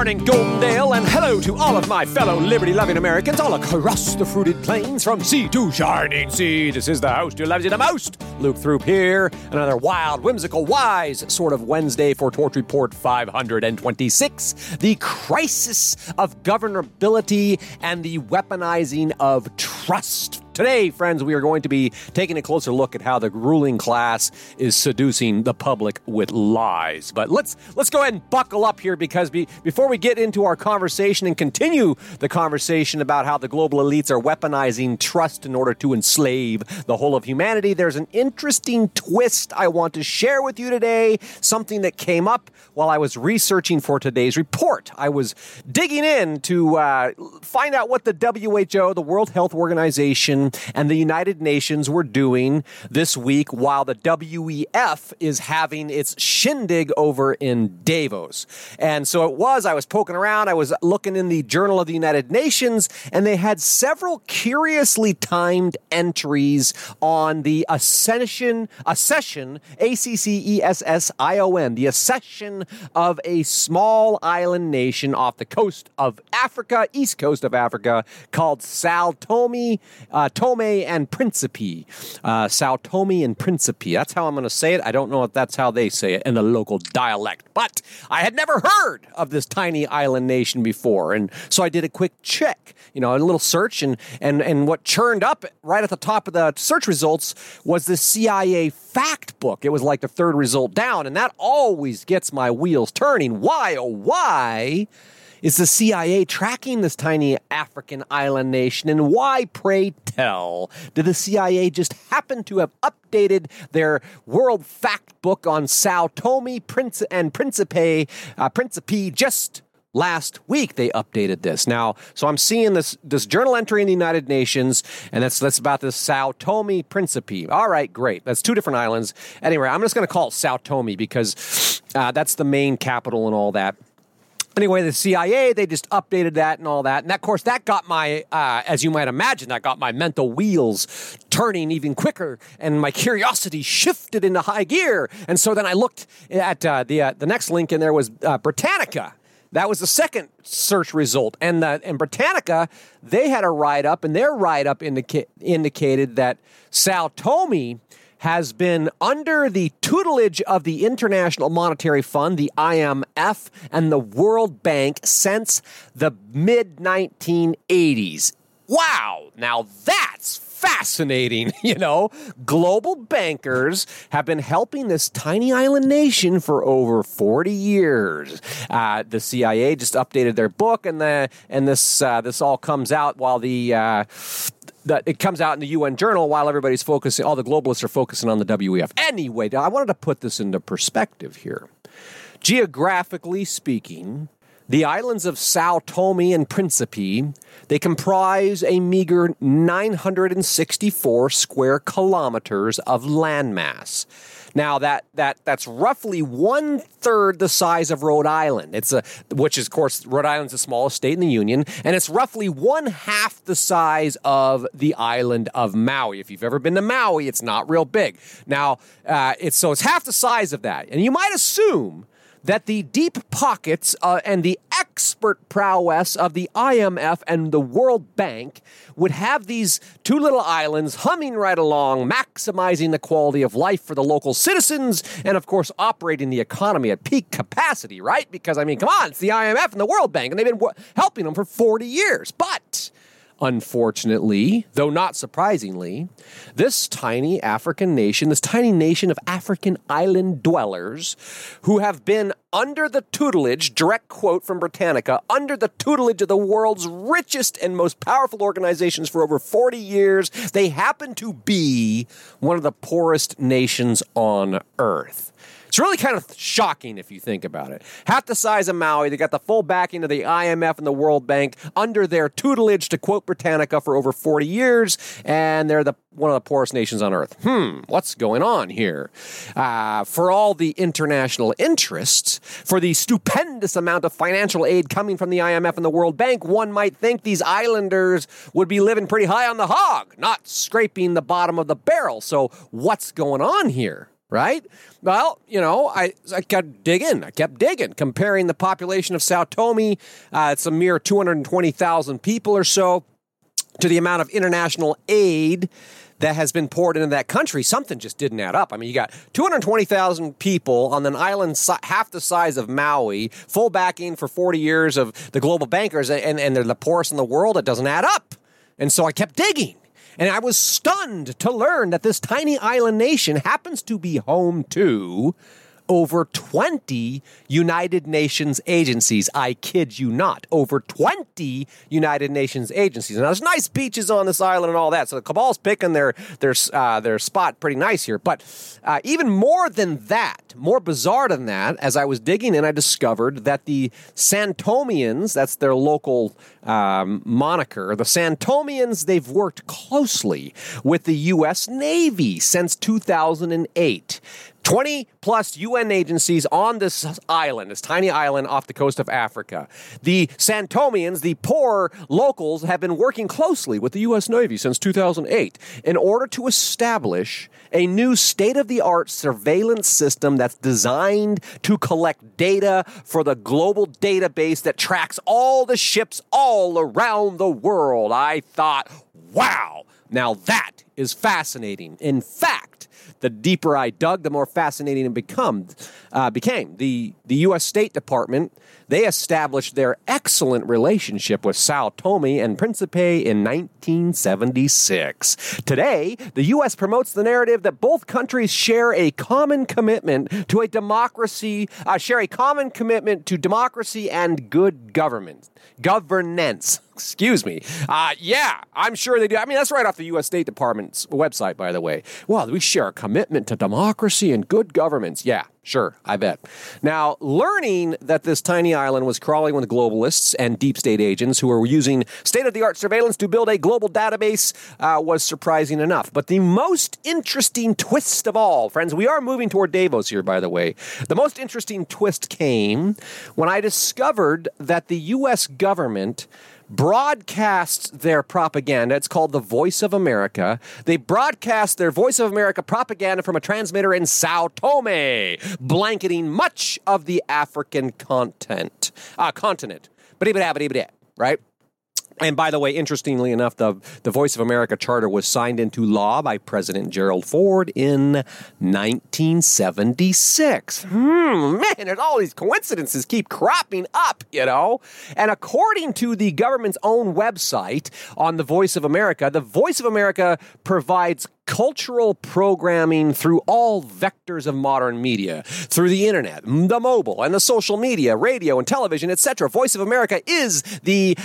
morning, Goldendale, and hello to all of my fellow liberty loving Americans all across the fruited plains from sea to shining sea. This is the host who loves you the most, Luke Throop here. Another wild, whimsical, wise sort of Wednesday for Torch Report 526 the crisis of governability and the weaponizing of trust Today, friends, we are going to be taking a closer look at how the ruling class is seducing the public with lies. But let's let's go ahead and buckle up here because be, before we get into our conversation and continue the conversation about how the global elites are weaponizing trust in order to enslave the whole of humanity, there's an interesting twist I want to share with you today. Something that came up while I was researching for today's report. I was digging in to uh, find out what the WHO, the World Health Organization, and the United Nations were doing this week while the WEF is having its shindig over in Davos. And so it was, I was poking around, I was looking in the Journal of the United Nations, and they had several curiously timed entries on the accession, accession, A C C E S S I O N, the accession of a small island nation off the coast of Africa, east coast of Africa, called Sao Tome, uh, Tome and Principe. Uh, Sao Tome and Principe. That's how I'm going to say it. I don't know if that's how they say it in the local dialect, but I had never heard of this tiny island nation before. And so I did a quick check, you know, a little search, and, and, and what churned up right at the top of the search results was the CIA fact book. It was like the third result down, and that always gets my wheels turning. Why, oh, why? Is the CIA tracking this tiny African island nation? And why, pray tell, did the CIA just happen to have updated their world fact book on Sao Tome Prince and Principe, uh, Principe just last week they updated this? Now so i'm seeing this this journal entry in the united nations and that's that's about the sao tome principe. All right great. That's two different islands. Anyway i'm just going to call it sao tome because uh, that's the main capital and all that Anyway, the CIA, they just updated that and all that. And of course, that got my, uh, as you might imagine, that got my mental wheels turning even quicker. And my curiosity shifted into high gear. And so then I looked at uh, the, uh, the next link, and there was uh, Britannica. That was the second search result. And, the, and Britannica, they had a write up, and their write up indica- indicated that Sao Tome has been under the tutelage of the International Monetary Fund, the IMF, and the World Bank since the mid 1980s. Wow! Now that's fascinating. You know, global bankers have been helping this tiny island nation for over 40 years. Uh, the CIA just updated their book, and the and this uh, this all comes out while the uh, that it comes out in the UN Journal while everybody's focusing, all the globalists are focusing on the WEF. Anyway, I wanted to put this into perspective here. Geographically speaking, the islands of Sao Tome and Principe, they comprise a meager 964 square kilometers of landmass. Now that that that's roughly one third the size of Rhode Island. It's a which is of course Rhode Island's the smallest state in the union, and it's roughly one half the size of the island of Maui. If you've ever been to Maui, it's not real big. Now uh, it's so it's half the size of that, and you might assume that the deep pockets uh, and the expert prowess of the IMF and the World Bank would have these two little islands humming right along, maximizing the quality of life for the local citizens, and of course, operating the economy at peak capacity, right? Because, I mean, come on, it's the IMF and the World Bank, and they've been helping them for 40 years. But Unfortunately, though not surprisingly, this tiny African nation, this tiny nation of African island dwellers who have been under the tutelage, direct quote from Britannica, under the tutelage of the world's richest and most powerful organizations for over 40 years, they happen to be one of the poorest nations on earth. It's really kind of shocking if you think about it. Half the size of Maui, they got the full backing of the IMF and the World Bank under their tutelage, to quote Britannica, for over 40 years, and they're the one of the poorest nations on earth. Hmm, what's going on here? Uh, for all the international interests, for the stupendous amount of financial aid coming from the IMF and the World Bank, one might think these islanders would be living pretty high on the hog, not scraping the bottom of the barrel. So, what's going on here? Right? Well, you know, I, I kept digging. I kept digging, comparing the population of Sao Tome, uh, it's a mere 220,000 people or so, to the amount of international aid that has been poured into that country, something just didn't add up. I mean, you got 220,000 people on an island si- half the size of Maui, full backing for 40 years of the global bankers, and, and they're the poorest in the world. It doesn't add up. And so I kept digging. And I was stunned to learn that this tiny island nation happens to be home to over 20 United Nations agencies. I kid you not. Over 20 United Nations agencies. Now, there's nice beaches on this island and all that. So the cabal's picking their, their, uh, their spot pretty nice here. But uh, even more than that, more bizarre than that, as I was digging in, I discovered that the Santomians, that's their local um, moniker, the Santomians, they've worked closely with the U.S. Navy since 2008. 20 plus UN agencies on this island, this tiny island off the coast of Africa. The Santomians, the poor locals, have been working closely with the U.S. Navy since 2008 in order to establish a new state of the art surveillance system that's designed to collect data for the global database that tracks all the ships all around the world. I thought, wow, now that is fascinating. In fact, the deeper I dug, the more fascinating it become, uh, became. The, the U.S. State Department, they established their excellent relationship with Sao Tome and Principe in 1976. Today, the U.S. promotes the narrative that both countries share a common commitment to a democracy, uh, share a common commitment to democracy and good government, governance. Excuse me. Uh, yeah, I'm sure they do. I mean, that's right off the U.S. State Department's website, by the way. Well, we share a commitment to democracy and good governments. Yeah, Sure, I bet. Now, learning that this tiny island was crawling with globalists and deep state agents who were using state of the art surveillance to build a global database uh, was surprising enough. But the most interesting twist of all, friends, we are moving toward Davos here, by the way. The most interesting twist came when I discovered that the U.S. government broadcasts their propaganda. It's called the Voice of America. They broadcast their Voice of America propaganda from a transmitter in Sao Tome, blanketing much of the African content, uh, continent. Right? And by the way, interestingly enough, the, the Voice of America Charter was signed into law by President Gerald Ford in 1976. Hmm, man, there's all these coincidences keep cropping up, you know? And according to the government's own website on the Voice of America, the Voice of America provides cultural programming through all vectors of modern media, through the internet, the mobile, and the social media, radio and television, etc. Voice of America is the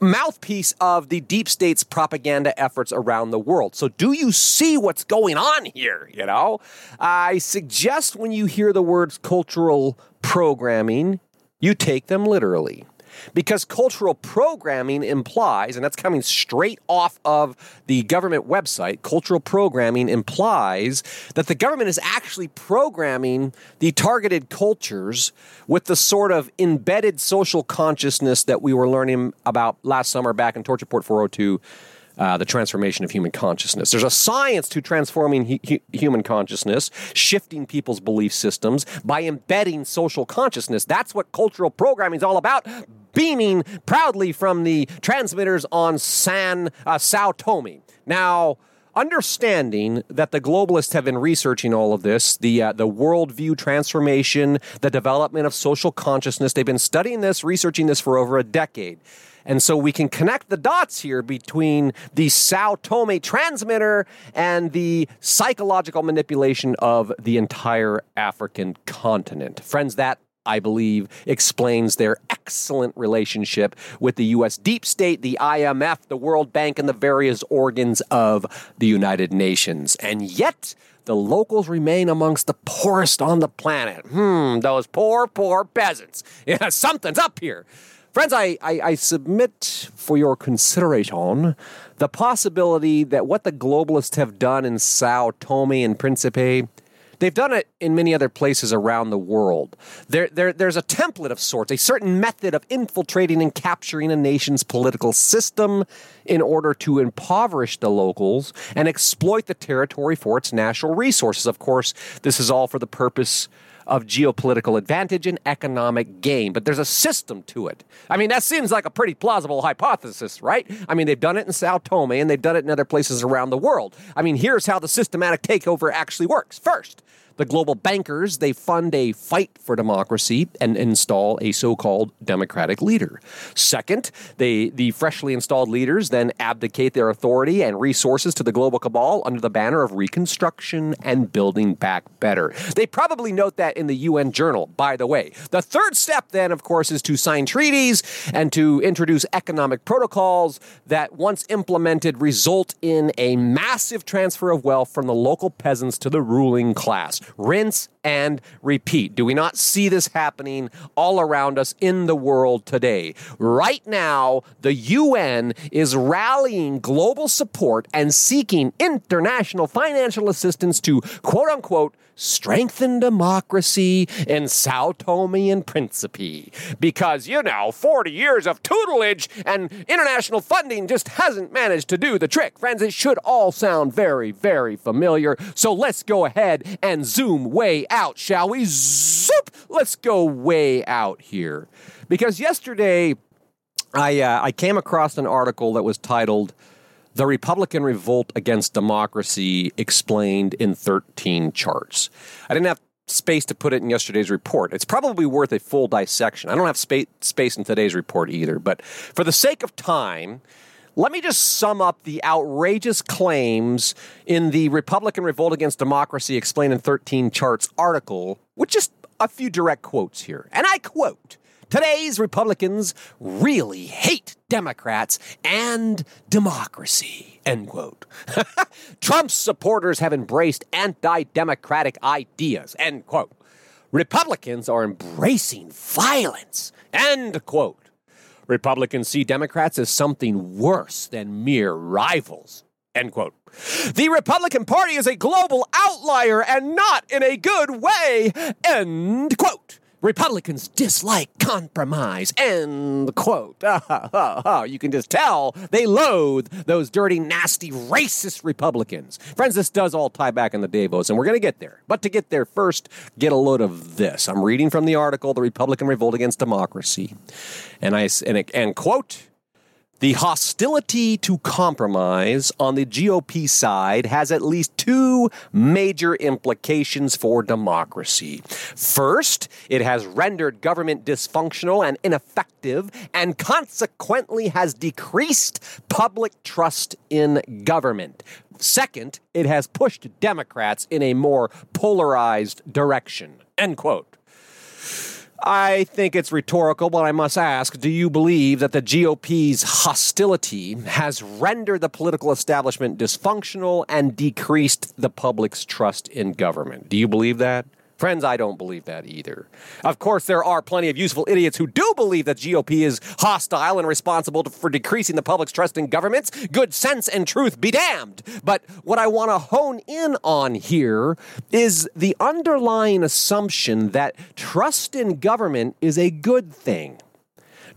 mouthpiece of the deep state's propaganda efforts around the world. So, do you see what's going on here? You know, I suggest when you hear the words cultural programming, you take them literally because cultural programming implies, and that's coming straight off of the government website, cultural programming implies that the government is actually programming the targeted cultures with the sort of embedded social consciousness that we were learning about last summer back in Torch Report 402 uh, the transformation of human consciousness. There's a science to transforming hu- human consciousness, shifting people's belief systems by embedding social consciousness. That's what cultural programming is all about. Beaming proudly from the transmitters on San uh, Sao Tome. Now, understanding that the globalists have been researching all of this, the uh, the worldview transformation, the development of social consciousness. They've been studying this, researching this for over a decade. And so we can connect the dots here between the Sao Tome transmitter and the psychological manipulation of the entire African continent. Friends, that I believe, explains their excellent relationship with the U.S. deep state, the IMF, the World Bank, and the various organs of the United Nations. And yet, the locals remain amongst the poorest on the planet. Hmm, those poor, poor peasants. Yeah, something's up here. Friends, I, I, I, submit for your consideration the possibility that what the globalists have done in Sao Tome and Principe They've done it in many other places around the world. There, there, there's a template of sorts, a certain method of infiltrating and capturing a nation's political system in order to impoverish the locals and exploit the territory for its natural resources. Of course, this is all for the purpose of geopolitical advantage and economic gain. But there's a system to it. I mean, that seems like a pretty plausible hypothesis, right? I mean, they've done it in Sao Tome and they've done it in other places around the world. I mean, here's how the systematic takeover actually works. First, the global bankers, they fund a fight for democracy and install a so-called democratic leader. Second, they the freshly installed leaders then abdicate their authority and resources to the global cabal under the banner of reconstruction and building back better. They probably note that in the UN journal, by the way. The third step then of course is to sign treaties and to introduce economic protocols that once implemented result in a massive transfer of wealth from the local peasants to the ruling class rinse and repeat. Do we not see this happening all around us in the world today? Right now, the UN is rallying global support and seeking international financial assistance to quote unquote strengthen democracy in Sao Tome and Principe. Because, you know, 40 years of tutelage and international funding just hasn't managed to do the trick. Friends, it should all sound very, very familiar. So let's go ahead and zoom way out, shall we? Zoop! Let's go way out here. Because yesterday, I, uh, I came across an article that was titled the Republican Revolt Against Democracy Explained in 13 Charts. I didn't have space to put it in yesterday's report. It's probably worth a full dissection. I don't have space, space in today's report either, but for the sake of time, let me just sum up the outrageous claims in the Republican Revolt Against Democracy Explained in 13 Charts article with just a few direct quotes here. And I quote Today's Republicans really hate Democrats and democracy. End quote. Trump's supporters have embraced anti democratic ideas. End quote. Republicans are embracing violence. End quote. Republicans see Democrats as something worse than mere rivals. End quote. The Republican Party is a global outlier and not in a good way. End quote. Republicans dislike compromise. End quote. you can just tell they loathe those dirty, nasty, racist Republicans. Friends, this does all tie back in the Davos, and we're going to get there. But to get there first, get a load of this. I'm reading from the article, The Republican Revolt Against Democracy. And I, and, and quote, the hostility to compromise on the GOP side has at least two major implications for democracy. First, it has rendered government dysfunctional and ineffective, and consequently has decreased public trust in government. Second, it has pushed Democrats in a more polarized direction. End quote. I think it's rhetorical, but I must ask do you believe that the GOP's hostility has rendered the political establishment dysfunctional and decreased the public's trust in government? Do you believe that? Friends, I don't believe that either. Of course, there are plenty of useful idiots who do believe that GOP is hostile and responsible for decreasing the public's trust in governments. Good sense and truth be damned. But what I want to hone in on here is the underlying assumption that trust in government is a good thing.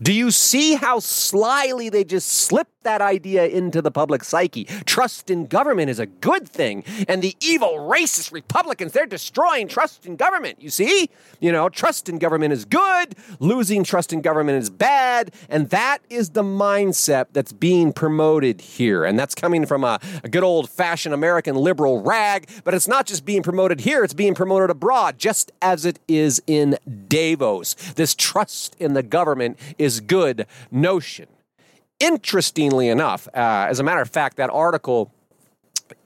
Do you see how slyly they just slip that idea into the public psyche? Trust in government is a good thing, and the evil racist Republicans, they're destroying trust in government. You see? You know, trust in government is good, losing trust in government is bad, and that is the mindset that's being promoted here. And that's coming from a, a good old fashioned American liberal rag, but it's not just being promoted here, it's being promoted abroad, just as it is in Davos. This trust in the government is good notion. Interestingly enough, uh, as a matter of fact, that article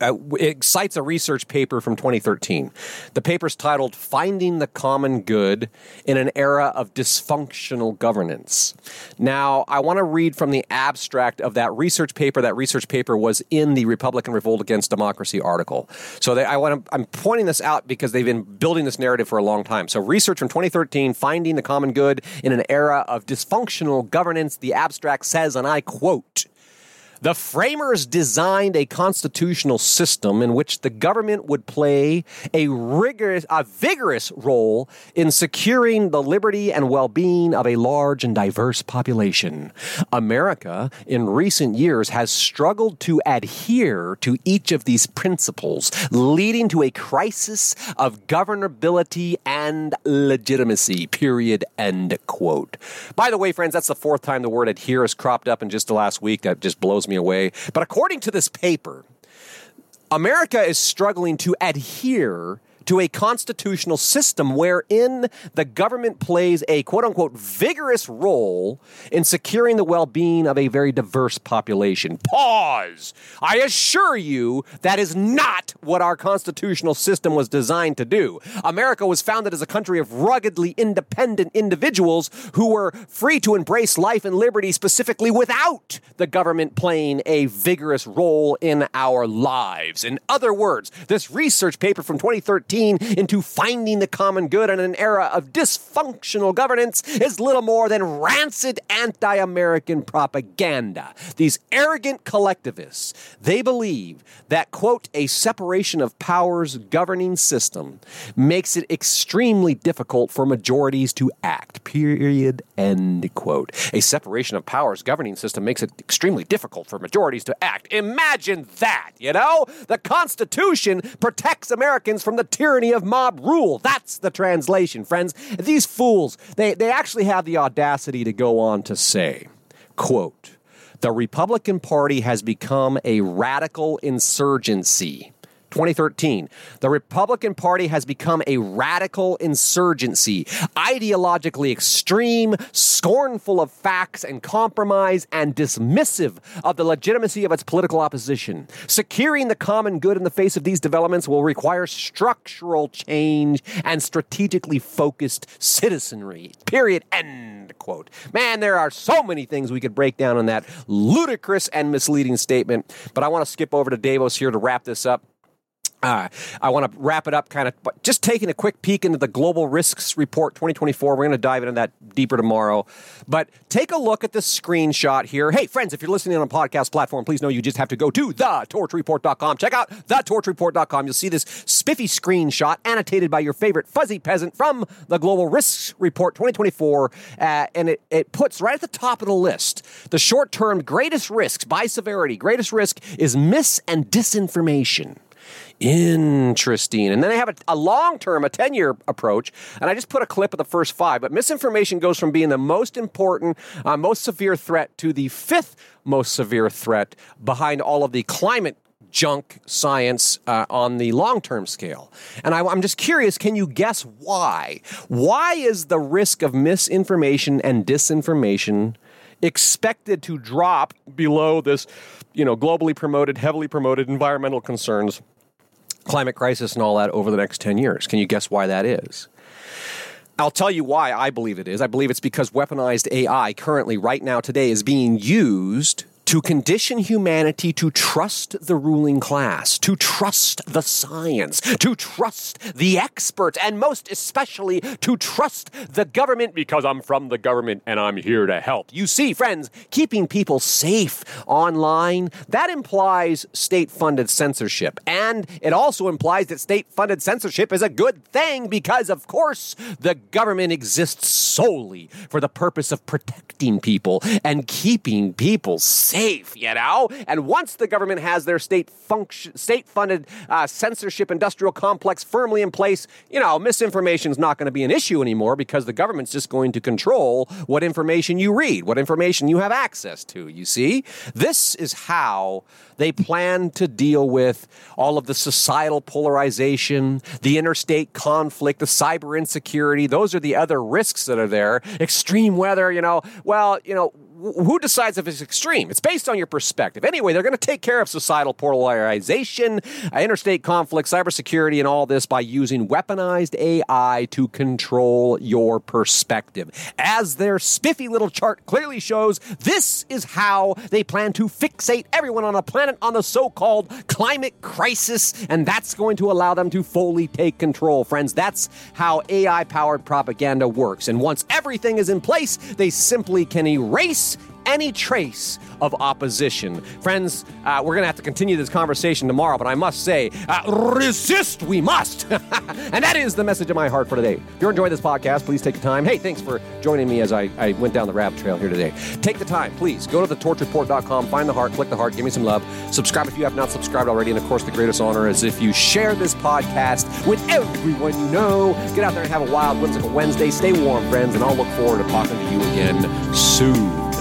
uh, it cites a research paper from 2013. The paper is titled Finding the Common Good in an Era of Dysfunctional Governance. Now, I want to read from the abstract of that research paper. That research paper was in the Republican Revolt Against Democracy article. So they, I want to, I'm pointing this out because they've been building this narrative for a long time. So, research from 2013, Finding the Common Good in an Era of Dysfunctional Governance. The abstract says, and I quote, The framers designed a constitutional system in which the government would play a rigorous, a vigorous role in securing the liberty and well-being of a large and diverse population. America, in recent years, has struggled to adhere to each of these principles, leading to a crisis of governability and legitimacy. Period. End quote. By the way, friends, that's the fourth time the word adhere has cropped up in just the last week. That just blows me away. But according to this paper, America is struggling to adhere to a constitutional system wherein the government plays a quote unquote vigorous role in securing the well being of a very diverse population. Pause. I assure you that is not what our constitutional system was designed to do. America was founded as a country of ruggedly independent individuals who were free to embrace life and liberty specifically without the government playing a vigorous role in our lives. In other words, this research paper from 2013 into finding the common good in an era of dysfunctional governance is little more than rancid anti American propaganda. These arrogant collectivists, they believe that, quote, a separation of powers governing system makes it extremely difficult for majorities to act, period, end quote. A separation of powers governing system makes it extremely difficult for majorities to act. Imagine that, you know? The Constitution protects Americans from the tyranny of mob rule. That's the translation, friends. These fools, they, they actually have the audacity to go on to say, quote, the Republican Party has become a radical insurgency 2013, the Republican Party has become a radical insurgency, ideologically extreme, scornful of facts and compromise, and dismissive of the legitimacy of its political opposition. Securing the common good in the face of these developments will require structural change and strategically focused citizenry. Period. End quote. Man, there are so many things we could break down on that ludicrous and misleading statement, but I want to skip over to Davos here to wrap this up. Uh, I want to wrap it up kind of just taking a quick peek into the Global Risks Report 2024. We're going to dive into that deeper tomorrow. But take a look at this screenshot here. Hey, friends, if you're listening on a podcast platform, please know you just have to go to thetorchreport.com. Check out thetorchreport.com. You'll see this spiffy screenshot annotated by your favorite fuzzy peasant from the Global Risks Report 2024. Uh, and it, it puts right at the top of the list the short term greatest risks by severity. Greatest risk is mis and disinformation. Interesting. And then they have a, a long term, a 10 year approach. And I just put a clip of the first five. But misinformation goes from being the most important, uh, most severe threat to the fifth most severe threat behind all of the climate junk science uh, on the long term scale. And I, am just curious can you guess why? Why is the risk of misinformation and disinformation expected to drop below this, you know, globally promoted, heavily promoted environmental concerns? Climate crisis and all that over the next 10 years. Can you guess why that is? I'll tell you why I believe it is. I believe it's because weaponized AI currently, right now, today, is being used to condition humanity to trust the ruling class, to trust the science, to trust the experts, and most especially to trust the government because I'm from the government and I'm here to help. You see, friends, keeping people safe online, that implies state funded censorship. And it also implies that state funded censorship is a good thing because, of course, the government exists solely for the purpose of protecting people and keeping people safe safe, you know? And once the government has their state function, state funded uh, censorship industrial complex firmly in place, you know, misinformation is not going to be an issue anymore because the government's just going to control what information you read, what information you have access to, you see? This is how they plan to deal with all of the societal polarization, the interstate conflict, the cyber insecurity. Those are the other risks that are there. Extreme weather, you know, well, you know, who decides if it's extreme? It's based on your perspective. Anyway, they're going to take care of societal polarization, uh, interstate conflict, cybersecurity, and all this by using weaponized AI to control your perspective. As their spiffy little chart clearly shows, this is how they plan to fixate everyone on a planet on the so called climate crisis, and that's going to allow them to fully take control, friends. That's how AI powered propaganda works. And once everything is in place, they simply can erase any trace of opposition. Friends, uh, we're going to have to continue this conversation tomorrow, but I must say, uh, resist we must. and that is the message of my heart for today. If you're enjoying this podcast, please take the time. Hey, thanks for joining me as I, I went down the rabbit trail here today. Take the time, please. Go to thetorchreport.com, find the heart, click the heart, give me some love. Subscribe if you have not subscribed already. And of course, the greatest honor is if you share this podcast with everyone you know. Get out there and have a wild, whimsical Wednesday. Stay warm, friends, and I'll look forward to talking to you again soon.